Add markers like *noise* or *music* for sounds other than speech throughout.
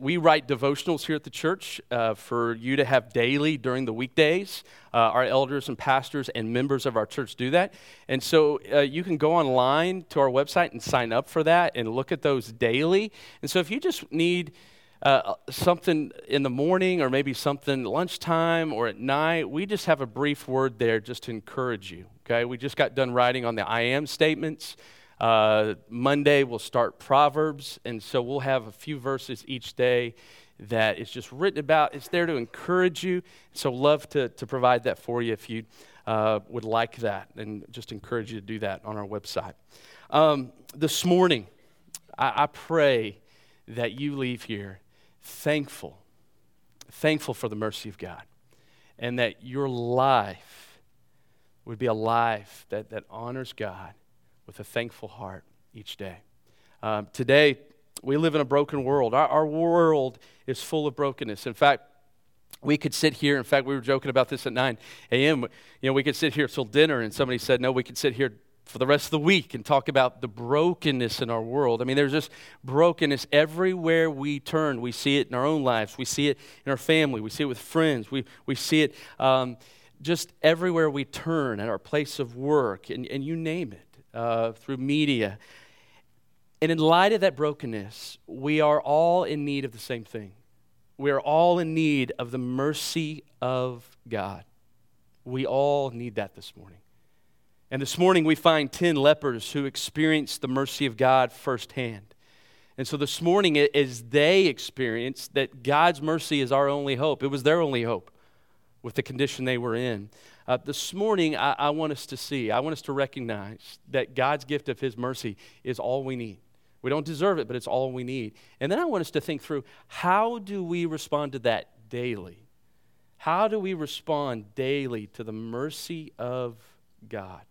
We write devotionals here at the church uh, for you to have daily during the weekdays. Uh, our elders and pastors and members of our church do that. And so uh, you can go online to our website and sign up for that and look at those daily. And so if you just need uh, something in the morning or maybe something lunchtime or at night, we just have a brief word there just to encourage you. Okay, we just got done writing on the I am statements. Uh, Monday, we'll start Proverbs, and so we'll have a few verses each day that is just written about. It's there to encourage you. So, love to, to provide that for you if you uh, would like that, and just encourage you to do that on our website. Um, this morning, I, I pray that you leave here thankful, thankful for the mercy of God, and that your life would be a life that, that honors God with a thankful heart each day. Um, today, we live in a broken world. Our, our world is full of brokenness. In fact, we could sit here. In fact, we were joking about this at 9 a.m. You know, we could sit here till dinner, and somebody said, no, we could sit here for the rest of the week and talk about the brokenness in our world. I mean, there's just brokenness everywhere we turn. We see it in our own lives, we see it in our family, we see it with friends, we, we see it um, just everywhere we turn, at our place of work, and, and you name it uh, through media. And in light of that brokenness, we are all in need of the same thing. We are all in need of the mercy of God. We all need that this morning. And this morning we find 10 lepers who experienced the mercy of God firsthand. And so this morning, as they experienced that God's mercy is our only hope, it was their only hope with the condition they were in. Uh, this morning, I, I want us to see, I want us to recognize that God's gift of His mercy is all we need. We don't deserve it, but it's all we need. And then I want us to think through how do we respond to that daily? How do we respond daily to the mercy of God?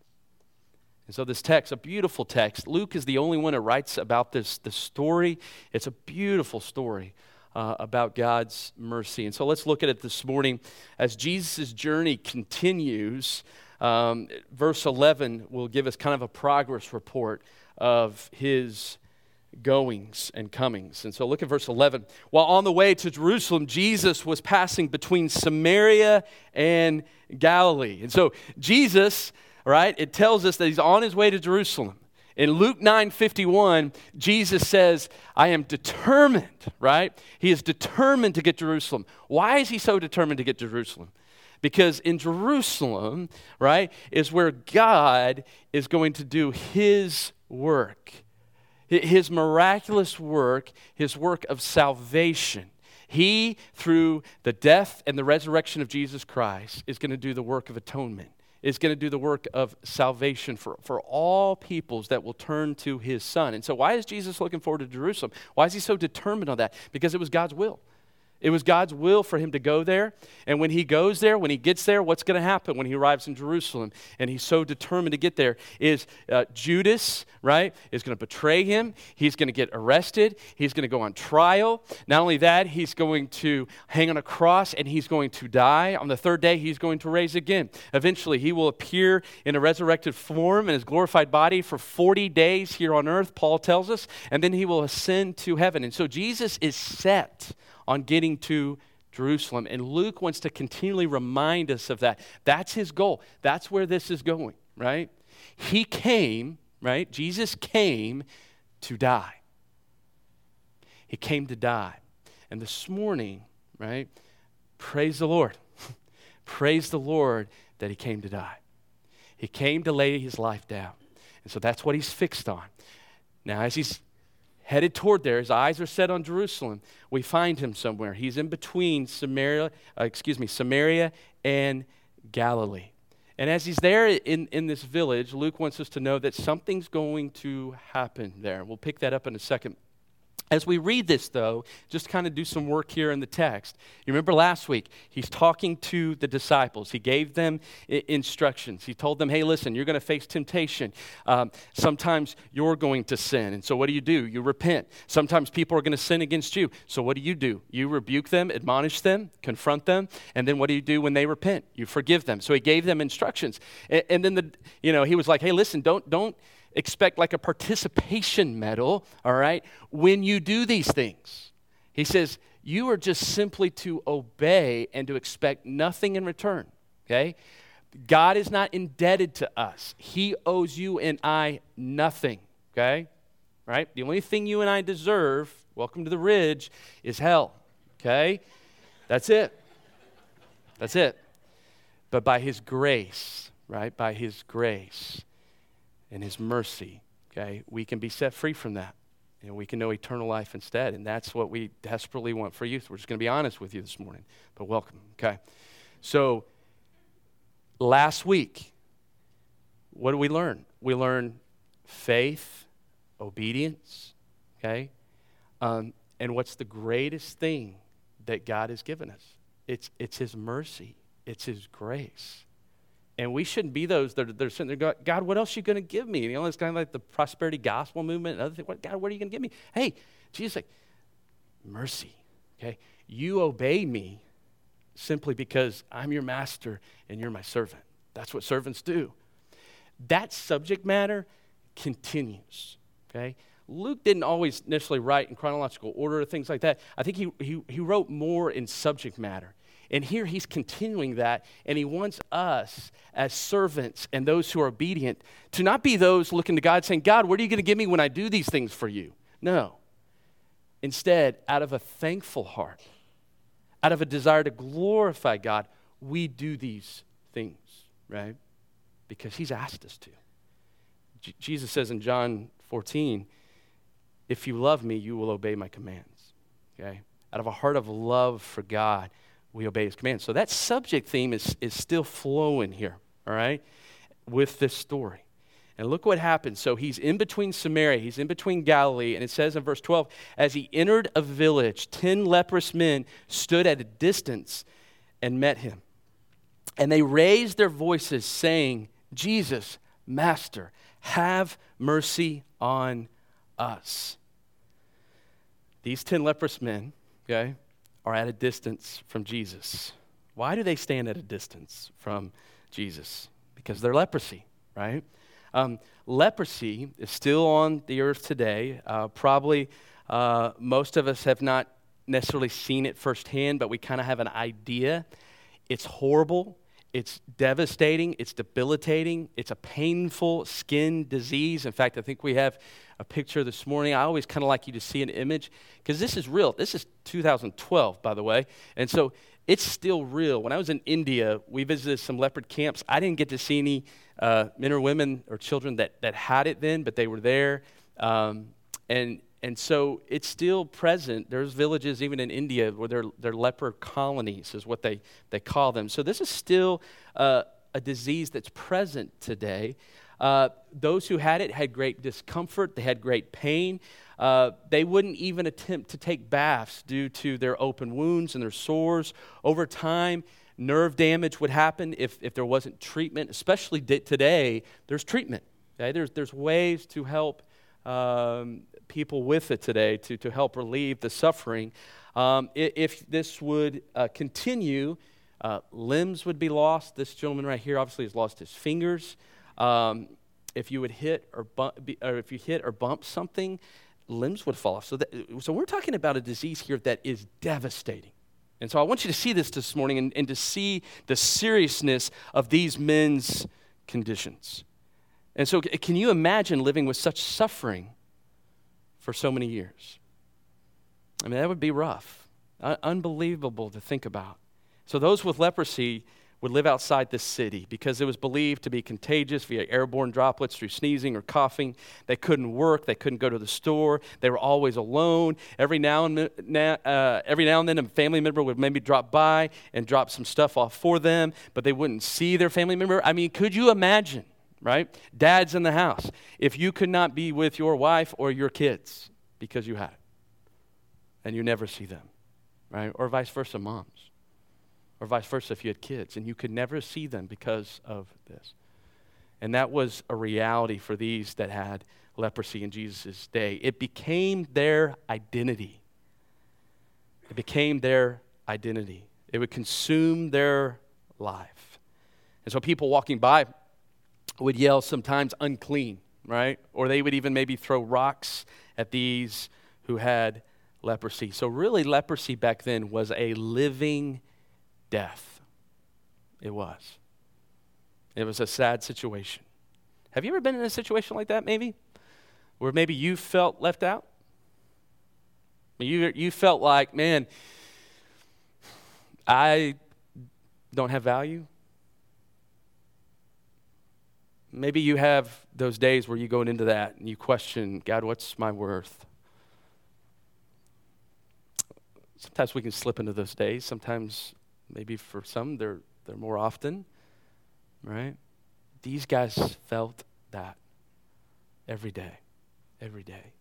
And so this text, a beautiful text. Luke is the only one that writes about this, this story. It's a beautiful story uh, about God's mercy. And so let's look at it this morning as Jesus' journey continues. Um, verse 11 will give us kind of a progress report of his goings and comings. And so look at verse 11. While on the way to Jerusalem, Jesus was passing between Samaria and Galilee. And so Jesus, right, it tells us that he's on his way to Jerusalem. In Luke 9 51, Jesus says, I am determined, right? He is determined to get Jerusalem. Why is he so determined to get Jerusalem? Because in Jerusalem, right, is where God is going to do his work, his miraculous work, his work of salvation. He, through the death and the resurrection of Jesus Christ, is going to do the work of atonement is going to do the work of salvation for, for all peoples that will turn to his son. And so, why is Jesus looking forward to Jerusalem? Why is he so determined on that? Because it was God's will. It was God's will for him to go there. And when he goes there, when he gets there, what's going to happen when he arrives in Jerusalem? And he's so determined to get there is uh, Judas, right, is going to betray him. He's going to get arrested. He's going to go on trial. Not only that, he's going to hang on a cross and he's going to die. On the third day, he's going to raise again. Eventually, he will appear in a resurrected form in his glorified body for 40 days here on earth, Paul tells us, and then he will ascend to heaven. And so Jesus is set on getting to Jerusalem. And Luke wants to continually remind us of that. That's his goal. That's where this is going, right? He came, right? Jesus came to die. He came to die. And this morning, right? Praise the Lord. *laughs* praise the Lord that he came to die. He came to lay his life down. And so that's what he's fixed on. Now, as he's headed toward there. His eyes are set on Jerusalem. We find him somewhere. He's in between Samaria, uh, excuse me, Samaria and Galilee. And as he's there in, in this village, Luke wants us to know that something's going to happen there. We'll pick that up in a second. As we read this, though, just kind of do some work here in the text. You remember last week, he's talking to the disciples. He gave them I- instructions. He told them, hey, listen, you're going to face temptation. Um, sometimes you're going to sin. And so what do you do? You repent. Sometimes people are going to sin against you. So what do you do? You rebuke them, admonish them, confront them. And then what do you do when they repent? You forgive them. So he gave them instructions. And, and then, the, you know, he was like, hey, listen, don't, don't expect like a participation medal, all right, when you do these things. He says, You are just simply to obey and to expect nothing in return. Okay? God is not indebted to us, He owes you and I nothing. Okay? Right? The only thing you and I deserve, welcome to the ridge, is hell. Okay? That's it. That's it. But by His grace, right? By His grace and His mercy, okay, we can be set free from that. And we can know eternal life instead. And that's what we desperately want for you. So we're just going to be honest with you this morning. But welcome, okay? So, last week, what did we learn? We learned faith, obedience, okay? Um, and what's the greatest thing that God has given us? It's, it's His mercy, it's His grace. And we shouldn't be those that are, that are sitting there going, God, what else are you going to give me? You know, it's kind of like the prosperity gospel movement and other things. What, God, what are you going to give me? Hey, Jesus, like, mercy, okay? You obey me simply because I'm your master and you're my servant. That's what servants do. That subject matter continues, okay? Luke didn't always necessarily write in chronological order or things like that. I think he, he, he wrote more in subject matter. And here he's continuing that, and he wants us as servants and those who are obedient to not be those looking to God saying, God, what are you going to give me when I do these things for you? No. Instead, out of a thankful heart, out of a desire to glorify God, we do these things, right? Because he's asked us to. J- Jesus says in John 14, if you love me, you will obey my commands, okay? Out of a heart of love for God, we obey his commands. So that subject theme is, is still flowing here, all right, with this story. And look what happens. So he's in between Samaria, he's in between Galilee, and it says in verse 12, as he entered a village, 10 leprous men stood at a distance and met him. And they raised their voices, saying, Jesus, Master, have mercy on us. These 10 leprous men, okay, are at a distance from Jesus. Why do they stand at a distance from Jesus? Because they're leprosy, right? Um, leprosy is still on the earth today. Uh, probably uh, most of us have not necessarily seen it firsthand, but we kind of have an idea. It's horrible. It's devastating. It's debilitating. It's a painful skin disease. In fact, I think we have a picture this morning. I always kind of like you to see an image because this is real. This is 2012, by the way. And so it's still real. When I was in India, we visited some leper camps. I didn't get to see any uh, men or women or children that, that had it then, but they were there. Um, and, and so it's still present. There's villages even in India where they're, they're leper colonies, is what they, they call them. So this is still uh, a disease that's present today. Uh, those who had it had great discomfort, they had great pain. Uh, they wouldn't even attempt to take baths due to their open wounds and their sores. Over time, nerve damage would happen if, if there wasn't treatment, especially today, there's treatment. Okay? There's, there's ways to help um, people with it today to, to help relieve the suffering. Um, if this would uh, continue, uh, limbs would be lost. This gentleman right here obviously has lost his fingers. Um, if you would hit or, bump, or if you hit or bump something, limbs would fall off. So, that, so we're talking about a disease here that is devastating. And so I want you to see this this morning and, and to see the seriousness of these men's conditions. And so, can you imagine living with such suffering for so many years? I mean, that would be rough, unbelievable to think about. So, those with leprosy, would live outside the city because it was believed to be contagious via airborne droplets through sneezing or coughing. They couldn't work, they couldn't go to the store, they were always alone. Every now and, uh, every now and then, a family member would maybe drop by and drop some stuff off for them, but they wouldn't see their family member. I mean, could you imagine, right? Dad's in the house. If you could not be with your wife or your kids because you had it, and you never see them, right? Or vice versa, moms or vice versa if you had kids, and you could never see them because of this. And that was a reality for these that had leprosy in Jesus' day. It became their identity. It became their identity. It would consume their life. And so people walking by would yell sometimes unclean, right? Or they would even maybe throw rocks at these who had leprosy. So, really, leprosy back then was a living death. It was. It was a sad situation. Have you ever been in a situation like that, maybe? Where maybe you felt left out? You, you felt like, man, I don't have value. Maybe you have those days where you go into that and you question, God, what's my worth? Sometimes we can slip into those days. Sometimes, maybe for some, they're, they're more often, right? These guys felt that every day, every day.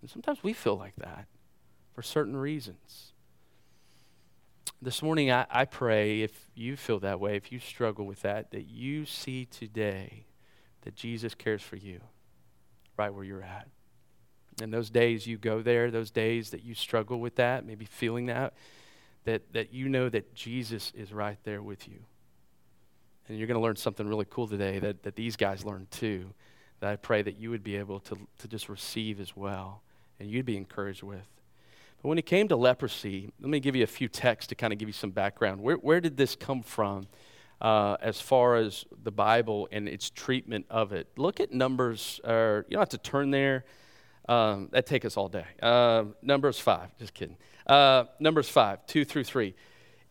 And sometimes we feel like that for certain reasons. This morning, I, I pray if you feel that way, if you struggle with that, that you see today that Jesus cares for you right where you're at. And those days you go there, those days that you struggle with that, maybe feeling that, that, that you know that Jesus is right there with you. And you're going to learn something really cool today that, that these guys learned too, that I pray that you would be able to, to just receive as well, and you'd be encouraged with. But when it came to leprosy, let me give you a few texts to kind of give you some background. Where, where did this come from uh, as far as the Bible and its treatment of it? Look at Numbers, or you don't have to turn there. Um, that take us all day. Uh, numbers 5, just kidding. Uh, numbers 5, 2 through 3.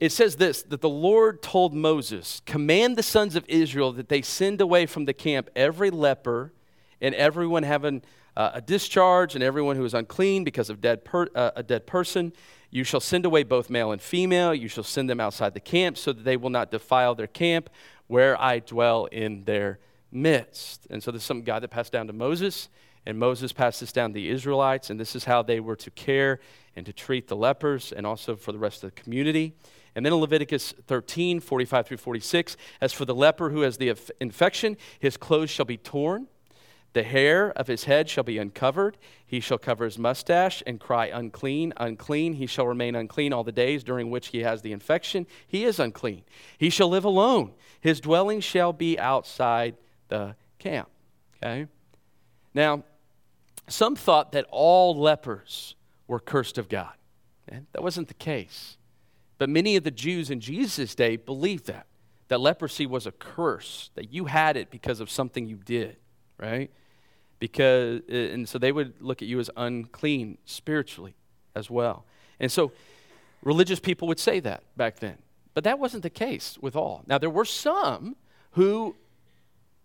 It says this that the Lord told Moses, Command the sons of Israel that they send away from the camp every leper and everyone having uh, a discharge and everyone who is unclean because of dead per, uh, a dead person. You shall send away both male and female. You shall send them outside the camp so that they will not defile their camp where I dwell in their midst. And so this is something God that passed down to Moses. And Moses passed this down to the Israelites, and this is how they were to care and to treat the lepers and also for the rest of the community. And then in Leviticus 13, 45 through 46, as for the leper who has the infection, his clothes shall be torn the hair of his head shall be uncovered. He shall cover his mustache and cry, Unclean, unclean. He shall remain unclean all the days during which he has the infection. He is unclean. He shall live alone. His dwelling shall be outside the camp. Okay? Now, some thought that all lepers were cursed of God. And that wasn't the case. But many of the Jews in Jesus' day believed that, that leprosy was a curse, that you had it because of something you did, right? Because uh, and so they would look at you as unclean spiritually as well. And so religious people would say that back then. But that wasn't the case with all. Now there were some who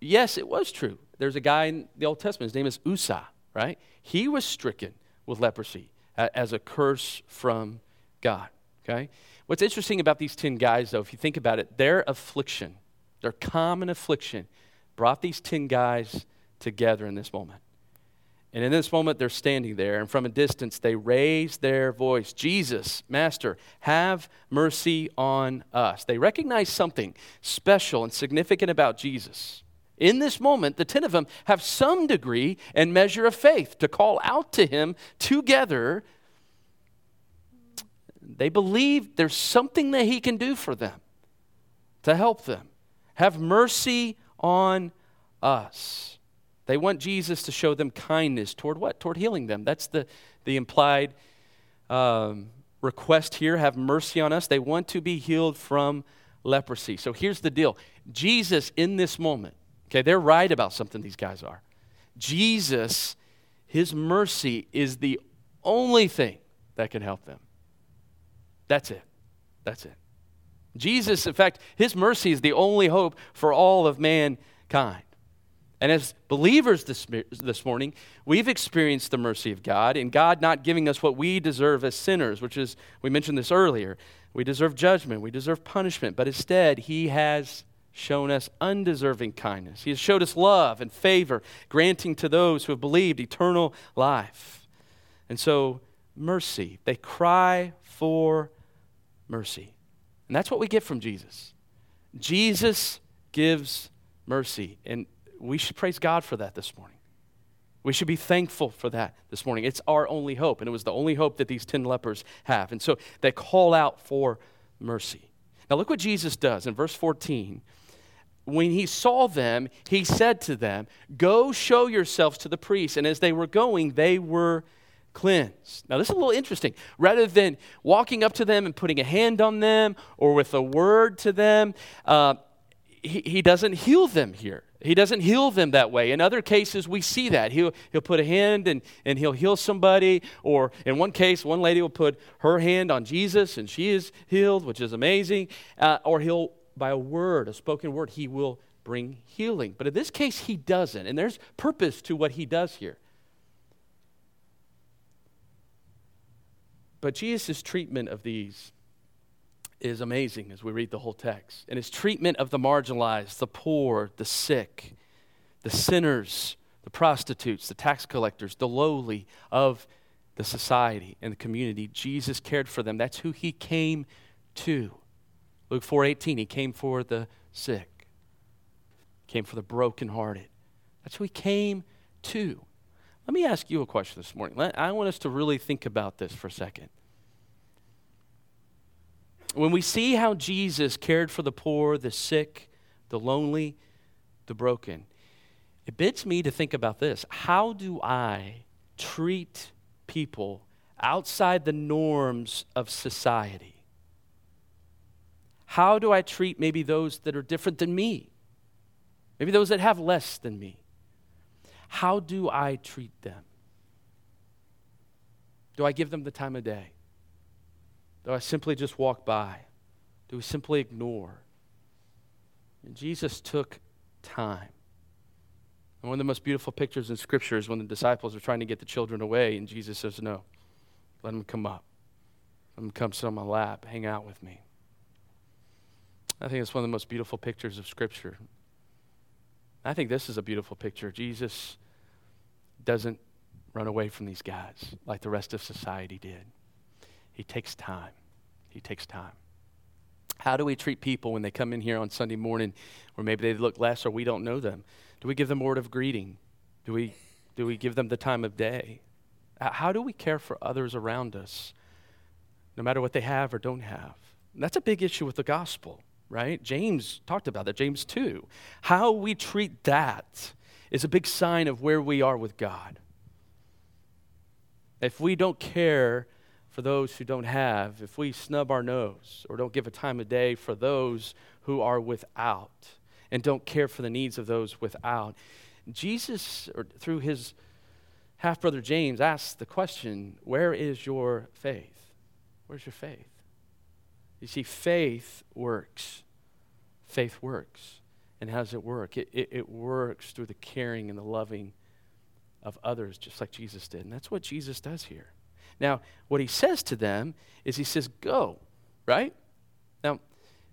yes, it was true. There's a guy in the Old Testament, his name is Uzziah, right? He was stricken with leprosy as a curse from God, okay? What's interesting about these 10 guys though, if you think about it, their affliction, their common affliction brought these 10 guys together in this moment. And in this moment, they're standing there, and from a distance, they raise their voice Jesus, Master, have mercy on us. They recognize something special and significant about Jesus. In this moment, the 10 of them have some degree and measure of faith to call out to him together. They believe there's something that he can do for them to help them. Have mercy on us. They want Jesus to show them kindness toward what? Toward healing them. That's the, the implied um, request here. Have mercy on us. They want to be healed from leprosy. So here's the deal Jesus, in this moment, okay, they're right about something, these guys are. Jesus, his mercy is the only thing that can help them. That's it. That's it. Jesus, in fact, his mercy is the only hope for all of mankind. And as believers this, this morning, we've experienced the mercy of God and God not giving us what we deserve as sinners, which is, we mentioned this earlier. We deserve judgment, we deserve punishment, but instead, He has shown us undeserving kindness. He has showed us love and favor, granting to those who have believed eternal life. And so, mercy. They cry for mercy. And that's what we get from Jesus. Jesus gives mercy. And we should praise God for that this morning. We should be thankful for that this morning. It's our only hope, and it was the only hope that these 10 lepers have. And so they call out for mercy. Now, look what Jesus does in verse 14. When he saw them, he said to them, Go show yourselves to the priests. And as they were going, they were cleansed. Now, this is a little interesting. Rather than walking up to them and putting a hand on them or with a word to them, uh, he, he doesn't heal them here. He doesn't heal them that way. In other cases, we see that. He'll, he'll put a hand and, and he'll heal somebody. Or in one case, one lady will put her hand on Jesus and she is healed, which is amazing. Uh, or he'll, by a word, a spoken word, he will bring healing. But in this case, he doesn't. And there's purpose to what he does here. But Jesus' treatment of these is amazing as we read the whole text. And his treatment of the marginalized, the poor, the sick, the sinners, the prostitutes, the tax collectors, the lowly of the society and the community. Jesus cared for them. That's who he came to. Luke 4:18, he came for the sick. Came for the brokenhearted. That's who he came to. Let me ask you a question this morning. I want us to really think about this for a second when we see how Jesus cared for the poor, the sick, the lonely, the broken, it bids me to think about this. How do I treat people outside the norms of society? How do I treat maybe those that are different than me? Maybe those that have less than me? How do I treat them? Do I give them the time of day? Do I simply just walk by? Do we simply ignore? And Jesus took time. And one of the most beautiful pictures in Scripture is when the disciples are trying to get the children away, and Jesus says, No, let them come up. Let them come sit on my lap, hang out with me. I think it's one of the most beautiful pictures of Scripture. I think this is a beautiful picture. Jesus doesn't run away from these guys like the rest of society did. He takes time. He takes time. How do we treat people when they come in here on Sunday morning, or maybe they look less or we don't know them? Do we give them a word of greeting? Do we, do we give them the time of day? How do we care for others around us, no matter what they have or don't have? That's a big issue with the gospel, right? James talked about that, James 2. How we treat that is a big sign of where we are with God. If we don't care for those who don't have, if we snub our nose or don't give a time of day for those who are without and don't care for the needs of those without, Jesus, or through his half brother James, asks the question where is your faith? Where's your faith? You see, faith works. Faith works. And how does it work? It, it, it works through the caring and the loving of others, just like Jesus did. And that's what Jesus does here. Now, what he says to them is he says, Go, right? Now,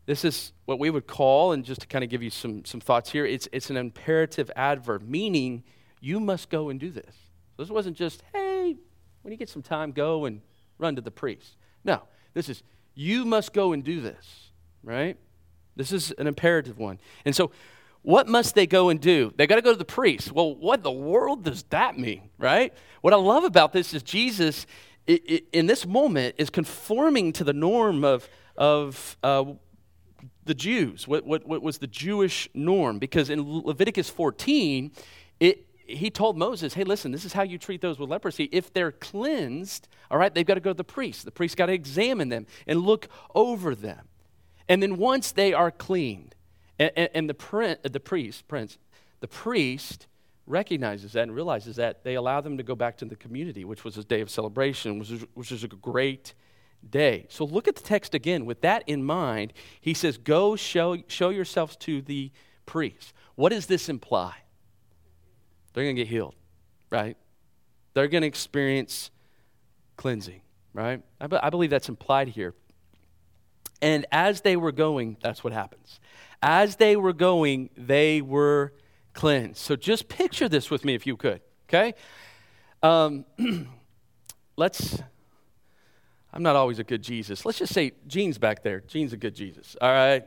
this is what we would call, and just to kind of give you some, some thoughts here, it's, it's an imperative adverb, meaning you must go and do this. So this wasn't just, hey, when you get some time, go and run to the priest. No, this is, you must go and do this, right? This is an imperative one. And so, what must they go and do? They got to go to the priest. Well, what in the world does that mean, right? What I love about this is Jesus in this moment is conforming to the norm of, of uh, the Jews, what, what, what was the Jewish norm. Because in Leviticus 14, it, he told Moses, hey, listen, this is how you treat those with leprosy. If they're cleansed, all right, they've got to go to the priest. The priest got to examine them and look over them. And then once they are cleaned, and, and, and the, print, the priest, prince, the priest recognizes that and realizes that, they allow them to go back to the community, which was a day of celebration, which is, a great day. So look at the text again. With that in mind, he says, Go show, show yourselves to the priest. What does this imply? They're going to get healed, right? They're going to experience cleansing, right? I, be, I believe that's implied here. And as they were going, that's what happens. As they were going, they were cleansed. So just picture this with me if you could, okay? Um, *clears throat* let's, I'm not always a good Jesus. Let's just say Gene's back there. Gene's a good Jesus, all right?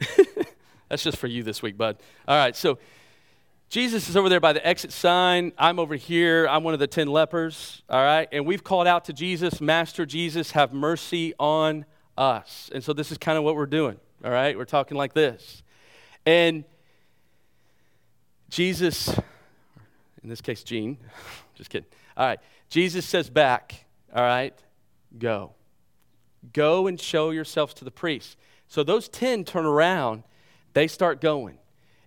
*laughs* That's just for you this week, bud. All right, so Jesus is over there by the exit sign. I'm over here. I'm one of the 10 lepers, all right? And we've called out to Jesus, Master Jesus, have mercy on us. And so this is kind of what we're doing, all right? We're talking like this. And Jesus, in this case, Gene, *laughs* just kidding. All right. Jesus says back, all right, go. Go and show yourselves to the priests. So those 10 turn around, they start going.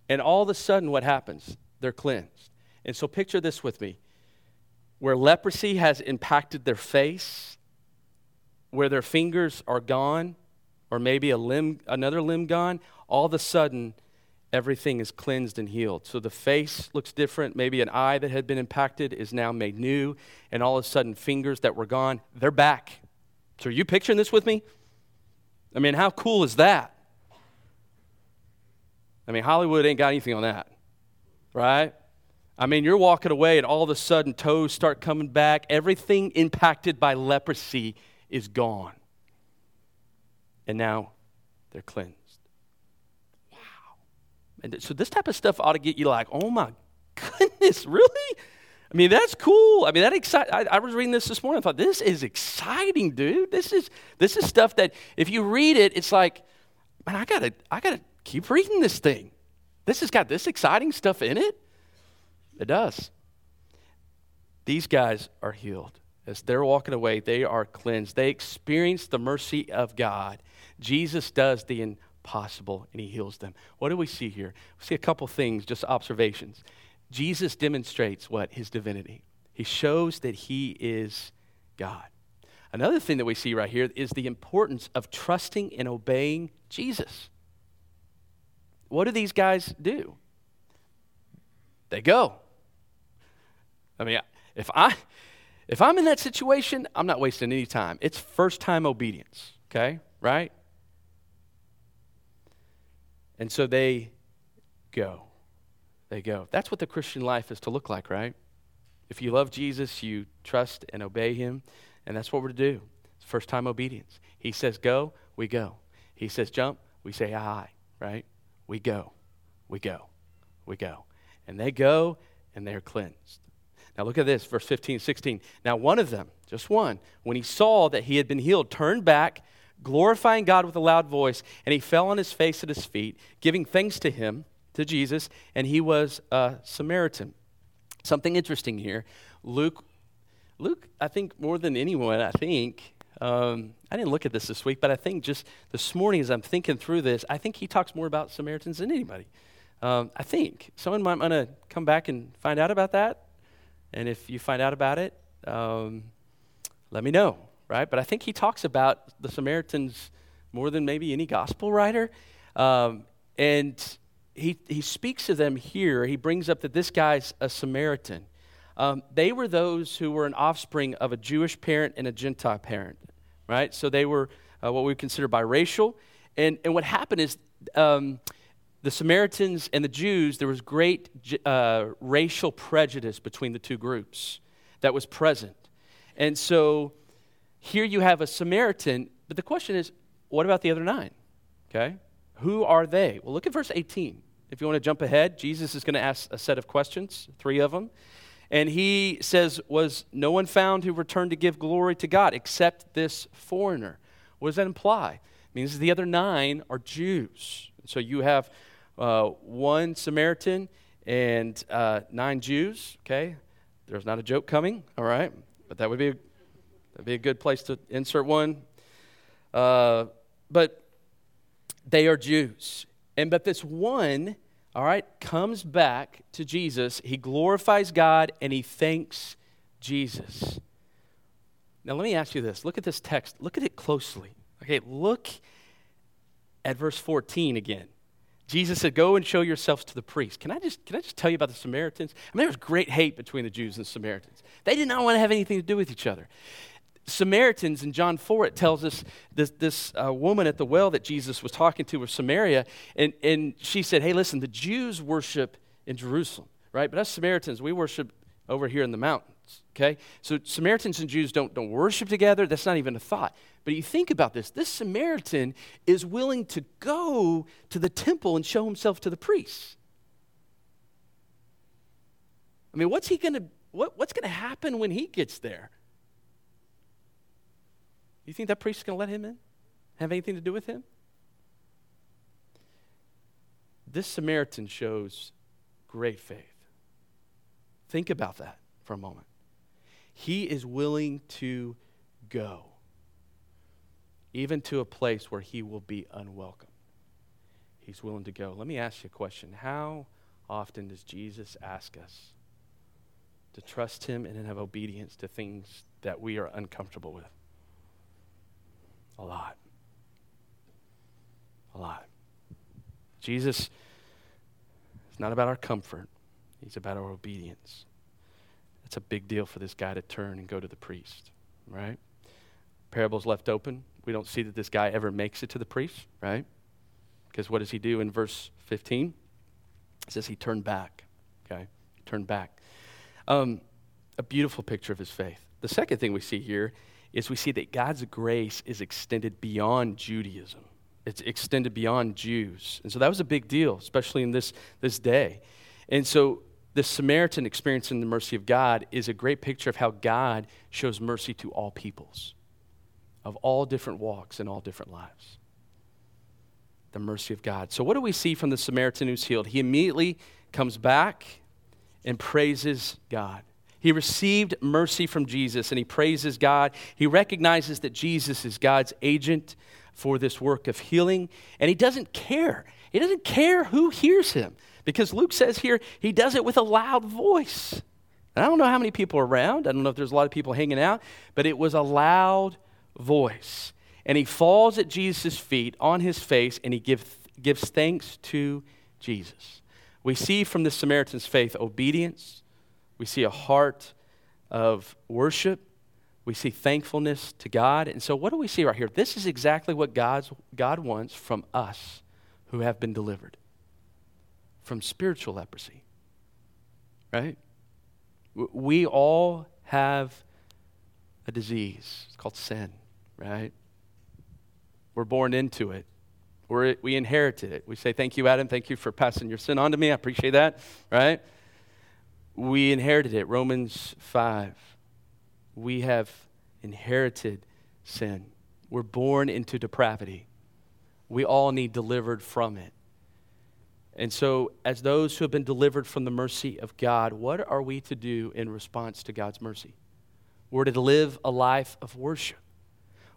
And all of a sudden, what happens? They're cleansed. And so picture this with me where leprosy has impacted their face, where their fingers are gone, or maybe a limb, another limb gone, all of a sudden, everything is cleansed and healed. So the face looks different. Maybe an eye that had been impacted is now made new, and all of a sudden, fingers that were gone, they're back. So are you picturing this with me? I mean, how cool is that? I mean, Hollywood ain't got anything on that, right? I mean, you're walking away, and all of a sudden, toes start coming back. Everything impacted by leprosy is gone. And now they're cleansed. Wow. And so, this type of stuff ought to get you like, oh my goodness, *laughs* really? I mean, that's cool. I mean, that excite. I, I, was reading this this morning. I thought this is exciting, dude. This is this is stuff that if you read it, it's like, man, I gotta I gotta keep reading this thing. This has got this exciting stuff in it. It does. These guys are healed. As they're walking away, they are cleansed. They experience the mercy of God. Jesus does the impossible and he heals them. What do we see here? We see a couple things, just observations. Jesus demonstrates what? His divinity. He shows that he is God. Another thing that we see right here is the importance of trusting and obeying Jesus. What do these guys do? They go. I mean, if I if I'm in that situation, I'm not wasting any time. It's first time obedience, okay? Right? And so they go they go. That's what the Christian life is to look like, right? If you love Jesus, you trust and obey him, and that's what we're to do. It's first time obedience. He says go, we go. He says jump, we say hi, right? We go, we go, we go. And they go and they're cleansed. Now look at this, verse 15, 16. Now one of them, just one, when he saw that he had been healed, turned back, glorifying God with a loud voice, and he fell on his face at his feet, giving thanks to him to Jesus, and he was a Samaritan. Something interesting here. Luke, Luke, I think more than anyone, I think, um, I didn't look at this this week, but I think just this morning as I'm thinking through this, I think he talks more about Samaritans than anybody. Um, I think. Someone might want to come back and find out about that. And if you find out about it, um, let me know, right? But I think he talks about the Samaritans more than maybe any gospel writer. Um, and he, he speaks to them here. He brings up that this guy's a Samaritan. Um, they were those who were an offspring of a Jewish parent and a Gentile parent, right? So they were uh, what we consider biracial. And, and what happened is um, the Samaritans and the Jews, there was great uh, racial prejudice between the two groups that was present. And so here you have a Samaritan, but the question is, what about the other nine? Okay? Who are they? Well, look at verse 18. If you want to jump ahead, Jesus is going to ask a set of questions, three of them. And he says, Was no one found who returned to give glory to God except this foreigner? What does that imply? It means the other nine are Jews. So you have uh, one Samaritan and uh, nine Jews, okay? There's not a joke coming, all right? But that would be a, that'd be a good place to insert one. Uh, but they are Jews. And but this one, all right, comes back to Jesus. He glorifies God and he thanks Jesus. Now let me ask you this. Look at this text. Look at it closely. Okay, look at verse 14 again. Jesus said, Go and show yourselves to the priest. Can I just can I just tell you about the Samaritans? I mean, there was great hate between the Jews and the Samaritans. They did not want to have anything to do with each other. Samaritans in John 4, it tells us this, this uh, woman at the well that Jesus was talking to was Samaria, and, and she said, Hey, listen, the Jews worship in Jerusalem, right? But us Samaritans, we worship over here in the mountains, okay? So Samaritans and Jews don't, don't worship together. That's not even a thought. But you think about this this Samaritan is willing to go to the temple and show himself to the priests. I mean, what's he going to, what, what's going to happen when he gets there? You think that priest is going to let him in? Have anything to do with him? This Samaritan shows great faith. Think about that for a moment. He is willing to go, even to a place where he will be unwelcome. He's willing to go. Let me ask you a question. How often does Jesus ask us to trust him and have obedience to things that we are uncomfortable with? A lot. A lot. Jesus is not about our comfort, he's about our obedience. That's a big deal for this guy to turn and go to the priest, right? Parable's left open. We don't see that this guy ever makes it to the priest, right? Because what does he do in verse 15? It says he turned back, okay? he Turned back. Um, a beautiful picture of his faith. The second thing we see here is we see that God's grace is extended beyond Judaism. It's extended beyond Jews. And so that was a big deal, especially in this, this day. And so the Samaritan experiencing the mercy of God is a great picture of how God shows mercy to all peoples of all different walks and all different lives. The mercy of God. So, what do we see from the Samaritan who's healed? He immediately comes back and praises God. He received mercy from Jesus and he praises God. He recognizes that Jesus is God's agent for this work of healing, and he doesn't care. He doesn't care who hears him because Luke says here he does it with a loud voice. And I don't know how many people are around. I don't know if there's a lot of people hanging out, but it was a loud voice. And he falls at Jesus' feet on his face and he give, gives thanks to Jesus. We see from the Samaritan's faith obedience, we see a heart of worship. We see thankfulness to God. And so, what do we see right here? This is exactly what God's, God wants from us who have been delivered from spiritual leprosy. Right? We all have a disease. It's called sin, right? We're born into it. We're, we inherited it. We say, Thank you, Adam. Thank you for passing your sin on to me. I appreciate that, right? We inherited it. Romans 5. We have inherited sin. We're born into depravity. We all need delivered from it. And so, as those who have been delivered from the mercy of God, what are we to do in response to God's mercy? We're to live a life of worship.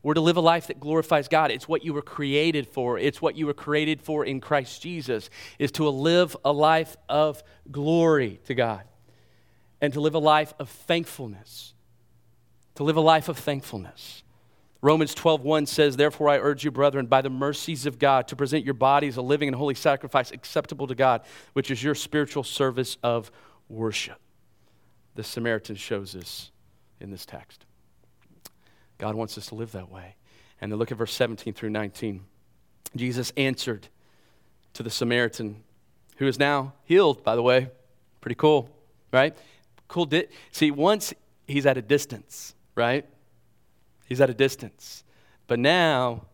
We're to live a life that glorifies God. It's what you were created for. It's what you were created for in Christ Jesus, is to live a life of glory to God and to live a life of thankfulness. To live a life of thankfulness. Romans 12:1 says, "Therefore I urge you, brethren, by the mercies of God, to present your bodies a living and holy sacrifice acceptable to God, which is your spiritual service of worship." The Samaritan shows us in this text. God wants us to live that way. And then look at verse 17 through 19. Jesus answered to the Samaritan, who is now healed, by the way. Pretty cool, right? Cool. Di- See, once he's at a distance, right? He's at a distance. But now,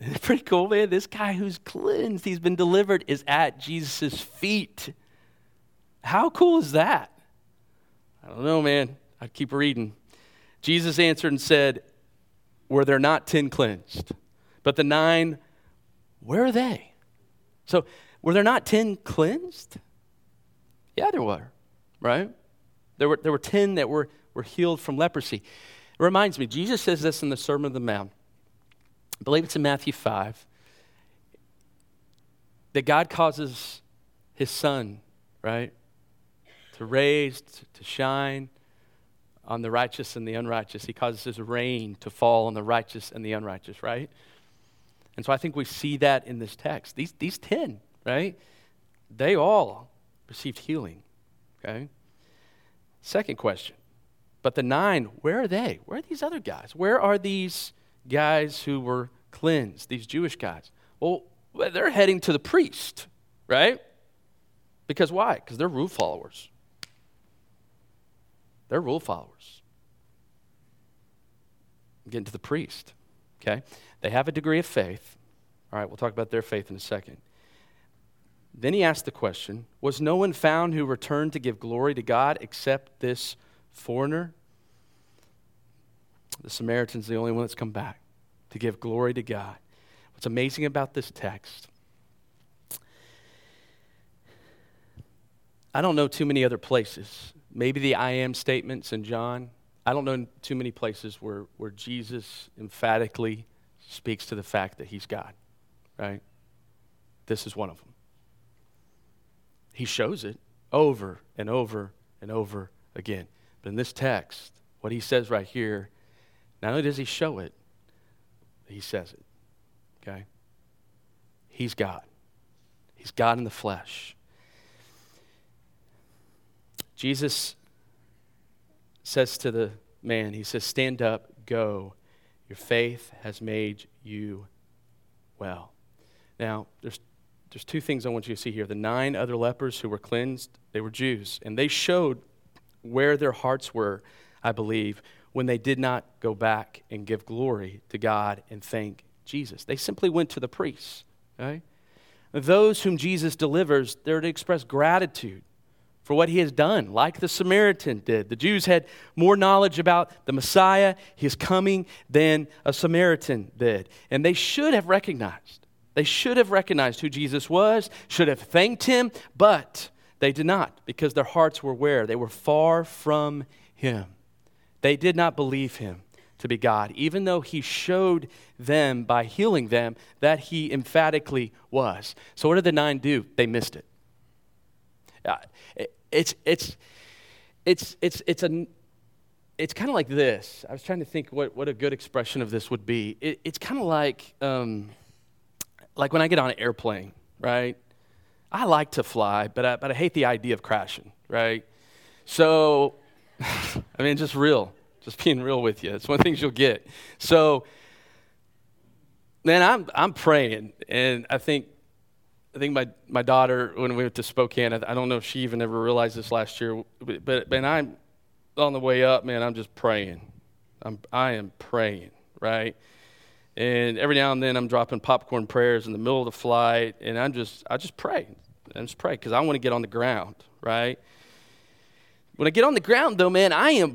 *laughs* pretty cool, man. This guy who's cleansed, he's been delivered, is at Jesus' feet. How cool is that? I don't know, man. I'd keep reading. Jesus answered and said, Were there not ten cleansed? But the nine, where are they? So, were there not ten cleansed? Yeah, there were, right? There were, there were ten that were, were healed from leprosy. It reminds me, Jesus says this in the Sermon on the Mount. I believe it's in Matthew 5. That God causes his sun, right, to raise, to shine on the righteous and the unrighteous. He causes his rain to fall on the righteous and the unrighteous, right? And so I think we see that in this text. These, these 10, right? They all received healing, okay? Second question. But the nine, where are they? Where are these other guys? Where are these guys who were cleansed, these Jewish guys? Well, they're heading to the priest, right? Because why? Because they're rule followers. They're rule followers. Getting to the priest, okay? They have a degree of faith. All right, we'll talk about their faith in a second. Then he asked the question Was no one found who returned to give glory to God except this foreigner? The Samaritan's the only one that's come back to give glory to God. What's amazing about this text, I don't know too many other places maybe the I am statements in John. I don't know too many places where, where Jesus emphatically speaks to the fact that he's God, right? This is one of them. He shows it over and over and over again. But in this text, what he says right here, not only does he show it, he says it. Okay? He's God. He's God in the flesh. Jesus says to the man, He says, Stand up, go. Your faith has made you well. Now, there's, there's two things I want you to see here. The nine other lepers who were cleansed, they were Jews, and they showed where their hearts were, I believe, when they did not go back and give glory to God and thank Jesus. They simply went to the priests. Okay? Those whom Jesus delivers, they're to express gratitude for what he has done, like the Samaritan did. The Jews had more knowledge about the Messiah, his coming, than a Samaritan did. And they should have recognized. They should have recognized who Jesus was, should have thanked him, but they did not because their hearts were where? They were far from him. They did not believe him to be God, even though he showed them by healing them that he emphatically was. So, what did the nine do? They missed it. Uh, it's it's it's it's it's a it's kind of like this. I was trying to think what, what a good expression of this would be. It, it's kind of like um, like when I get on an airplane, right? I like to fly, but I, but I hate the idea of crashing, right? So, *laughs* I mean, just real, just being real with you. It's one of the things you'll get. So, man, I'm I'm praying, and I think I think my, my daughter, when we went to Spokane, I, I don't know if she even ever realized this last year, but, but, but I'm on the way up, man, I'm just praying. I'm, I am praying, right? And every now and then I'm dropping popcorn prayers in the middle of the flight, and I'm just, I just pray. I just pray because I want to get on the ground, right? When I get on the ground, though, man, I am,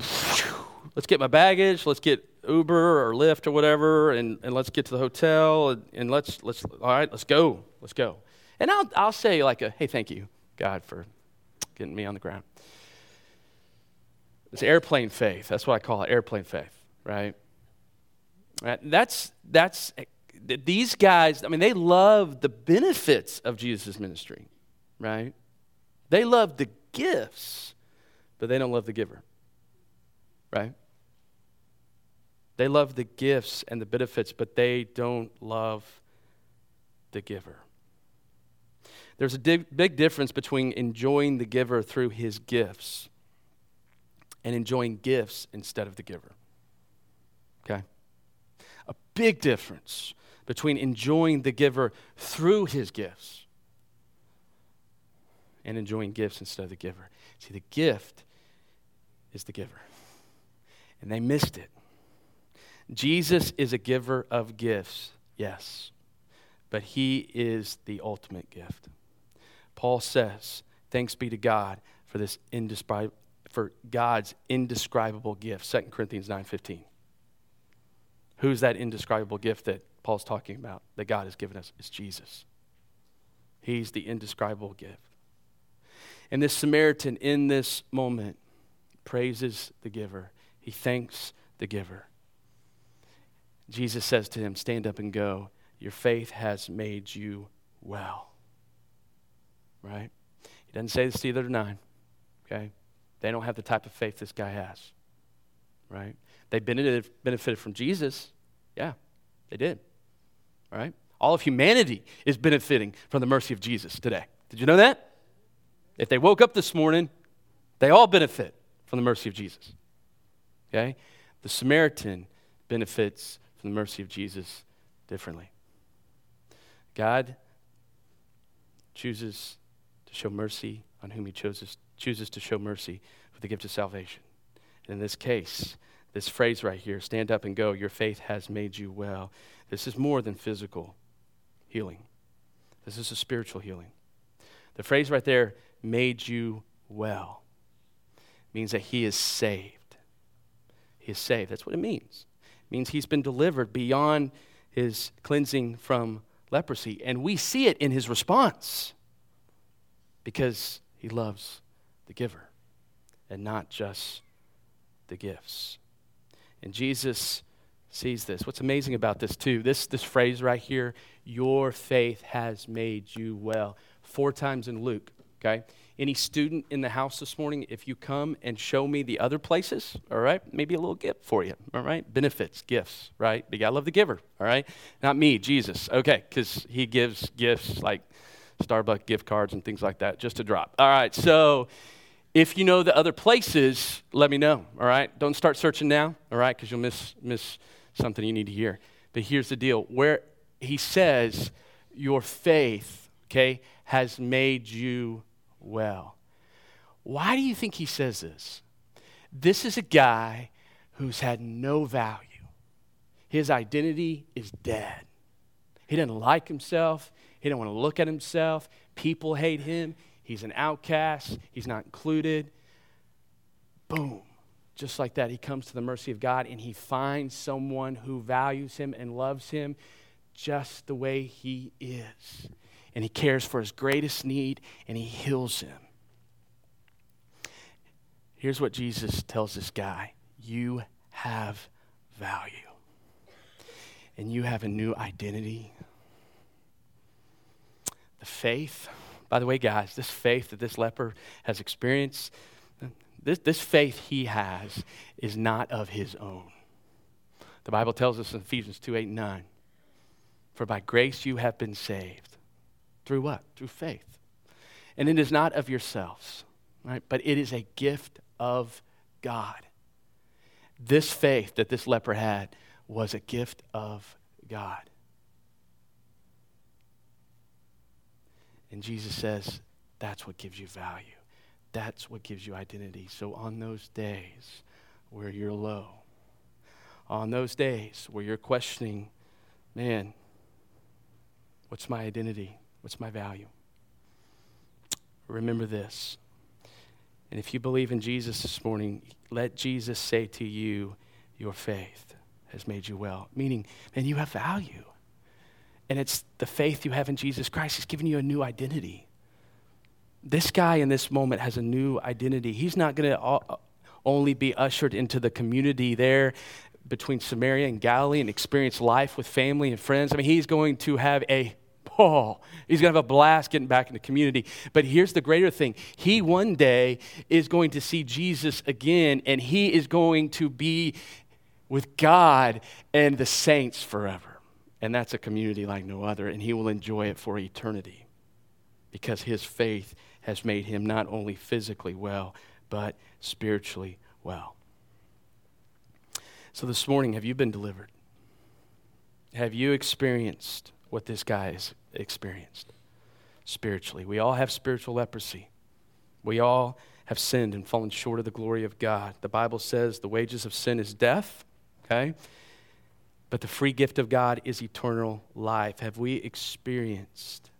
let's get my baggage, let's get Uber or Lyft or whatever, and, and let's get to the hotel, and, and let's, let's, all right, let's go, let's go. And I'll, I'll say, like, a, hey, thank you, God, for getting me on the ground. It's airplane faith. That's what I call it airplane faith, right? Right? That's, that's, eh, these guys, I mean, they love the benefits of Jesus' ministry, right? They love the gifts, but they don't love the giver, right? They love the gifts and the benefits, but they don't love the giver. There's a big difference between enjoying the giver through his gifts and enjoying gifts instead of the giver. A big difference between enjoying the giver through his gifts and enjoying gifts instead of the giver. See, the gift is the giver. And they missed it. Jesus is a giver of gifts, yes, but he is the ultimate gift. Paul says, Thanks be to God for this indescribable for God's indescribable gift. 2 Corinthians 9:15. Who's that indescribable gift that Paul's talking about that God has given us? It's Jesus. He's the indescribable gift. And this Samaritan in this moment praises the giver. He thanks the giver. Jesus says to him, Stand up and go. Your faith has made you well right? He doesn't say this to either nine, okay? They don't have the type of faith this guy has, right? They benefited, benefited from Jesus. Yeah, they did, All right? All of humanity is benefiting from the mercy of Jesus today. Did you know that? If they woke up this morning, they all benefit from the mercy of Jesus. Okay? The Samaritan benefits from the mercy of Jesus differently. God chooses to show mercy on whom he chooses, chooses to show mercy for the gift of salvation. And in this case, this phrase right here stand up and go, your faith has made you well. This is more than physical healing, this is a spiritual healing. The phrase right there, made you well, means that he is saved. He is saved. That's what it means. It means he's been delivered beyond his cleansing from leprosy. And we see it in his response because he loves the giver. and not just the gifts. And Jesus sees this. What's amazing about this, too, this, this phrase right here, your faith has made you well, four times in Luke, okay? Any student in the house this morning, if you come and show me the other places, all right, maybe a little gift for you, all right? Benefits, gifts, right? You gotta love the giver, all right? Not me, Jesus, okay, because he gives gifts like Starbucks gift cards and things like that, just to drop. All right, so if you know the other places, let me know, all right? Don't start searching now, all right, because you'll miss, miss something you need to hear. But here's the deal where he says, Your faith, okay, has made you well. Why do you think he says this? This is a guy who's had no value. His identity is dead. He doesn't like himself. He doesn't want to look at himself. People hate him. He's an outcast. He's not included. Boom. Just like that, he comes to the mercy of God and he finds someone who values him and loves him just the way he is. And he cares for his greatest need and he heals him. Here's what Jesus tells this guy You have value, and you have a new identity. The faith, by the way, guys, this faith that this leper has experienced, this, this faith he has is not of his own. The Bible tells us in Ephesians 2 8 and 9, For by grace you have been saved. Through what? Through faith. And it is not of yourselves, right? But it is a gift of God. This faith that this leper had was a gift of God. And Jesus says, that's what gives you value. That's what gives you identity. So on those days where you're low, on those days where you're questioning, man, what's my identity? What's my value? Remember this. And if you believe in Jesus this morning, let Jesus say to you, Your faith has made you well. Meaning, man, you have value. And it's the faith you have in Jesus Christ. He's given you a new identity. This guy in this moment has a new identity. He's not going to only be ushered into the community there between Samaria and Galilee and experience life with family and friends. I mean, he's going to have a ball. He's going to have a blast getting back in the community. But here's the greater thing He one day is going to see Jesus again, and he is going to be with God and the saints forever. And that's a community like no other, and he will enjoy it for eternity because his faith has made him not only physically well, but spiritually well. So this morning, have you been delivered? Have you experienced what this guy has experienced spiritually? We all have spiritual leprosy. We all have sinned and fallen short of the glory of God. The Bible says the wages of sin is death, okay? But the free gift of God is eternal life. Have we experienced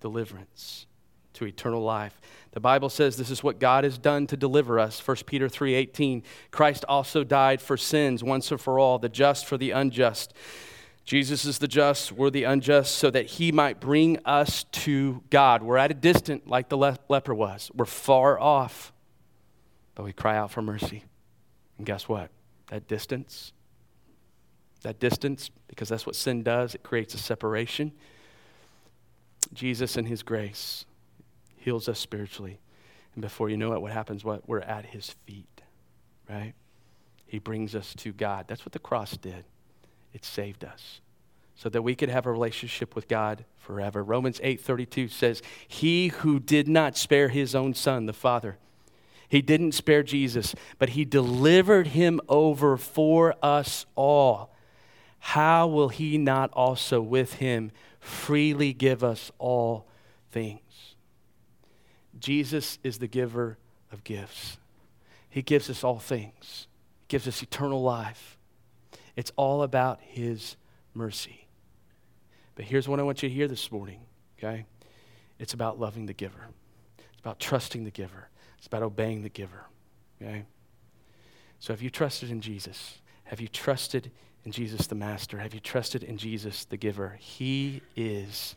deliverance? to eternal life. The Bible says this is what God has done to deliver us. 1 Peter 3:18. Christ also died for sins once and for all, the just for the unjust. Jesus is the just, we're the unjust, so that he might bring us to God. We're at a distance like the le- leper was. We're far off, but we cry out for mercy. And guess what? That distance, that distance, because that's what sin does, it creates a separation. Jesus and his grace heals us spiritually. And before you know it, what happens? What? We're at his feet, right? He brings us to God. That's what the cross did. It saved us so that we could have a relationship with God forever. Romans 8:32 says, "He who did not spare his own son, the Father, he didn't spare Jesus, but he delivered him over for us all. How will he not also with him freely give us all things?" Jesus is the giver of gifts. He gives us all things, he gives us eternal life. It's all about His mercy. But here's what I want you to hear this morning, okay? It's about loving the giver, it's about trusting the giver, it's about obeying the giver, okay? So have you trusted in Jesus? Have you trusted in Jesus the Master? Have you trusted in Jesus the giver? He is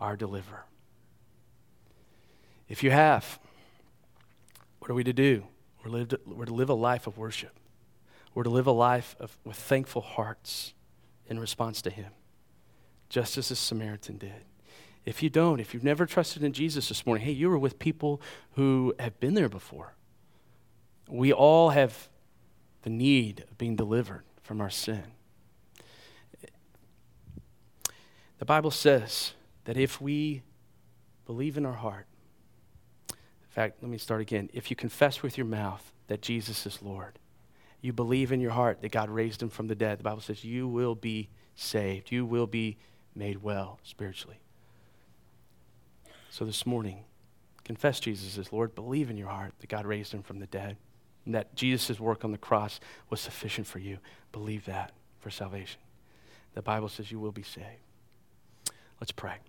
our deliverer. If you have, what are we to do? We're, lived, we're to live a life of worship. We're to live a life of, with thankful hearts in response to Him, just as the Samaritan did. If you don't, if you've never trusted in Jesus this morning, hey, you were with people who have been there before. We all have the need of being delivered from our sin. The Bible says that if we believe in our heart, in fact, let me start again. If you confess with your mouth that Jesus is Lord, you believe in your heart that God raised him from the dead, the Bible says you will be saved. You will be made well spiritually. So this morning, confess Jesus as Lord. Believe in your heart that God raised him from the dead and that Jesus' work on the cross was sufficient for you. Believe that for salvation. The Bible says you will be saved. Let's pray.